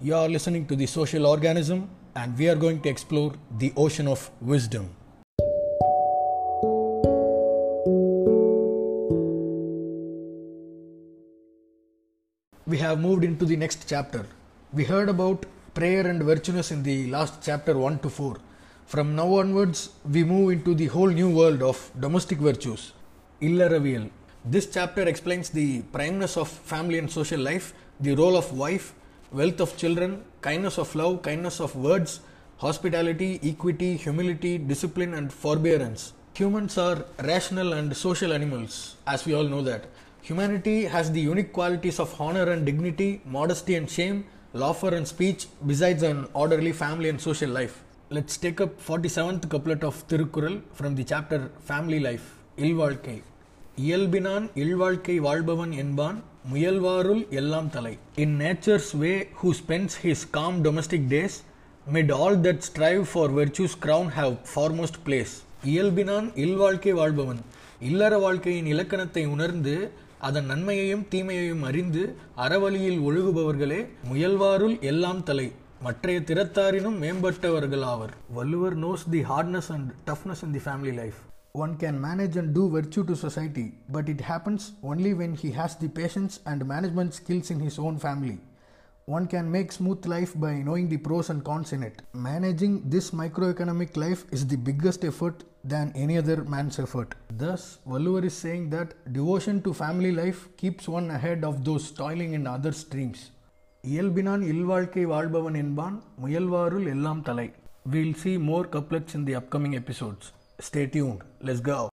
You are listening to The Social Organism, and we are going to explore the ocean of wisdom. We have moved into the next chapter. We heard about prayer and virtuousness in the last chapter 1 to 4. From now onwards, we move into the whole new world of domestic virtues, Illaravial. This chapter explains the primeness of family and social life, the role of wife, wealth of children, kindness of love, kindness of words, hospitality, equity, humility, discipline, and forbearance. Humans are rational and social animals, as we all know that. Humanity has the unique qualities of honor and dignity, modesty and shame, laughter and speech, besides an orderly family and social life. Let's take up 47th couplet of Tirukkural from the chapter Family Life, Ilvalkai. இயல்பினான் இல்வாழ்க்கை வாழ்பவன் என்பான் முயல்வாருள் எல்லாம் தலை. In nature's way who spends his calm domestic days mid all that strive for virtue's crown have foremost place இயல்பினான் இல்வாழ்க்கை வாழ்பவன். இல்லற வாழ்க்கையின் இலக்கணத்தை உணர்ந்து அதன் நன்மையையும் தீமையையும் அறிந்து அறவழியில் ஒழுகுபவர்களே முயல்வாருள் எல்லாம் தலை. மற்றைய திறத்தாரினும் மேம்பட்டவர்களாவர். Valluvar knows the hardness and toughness in the family life one can manage and do virtue to society, but it happens only when he has the patience and management skills in his own family. One can make smooth life by knowing the pros and cons in it. Managing this microeconomic life is the biggest effort than any other man's effort. Thus, Valluvar is saying that devotion to family life keeps one ahead of those toiling in other streams. இயல்பினான் இல்வாழ்க்கை வாழ்பவன் என்பான் முயல்வாருள் எல்லாம் தலை we'll see more couplets in the upcoming episodes Stay tuned. Let's go.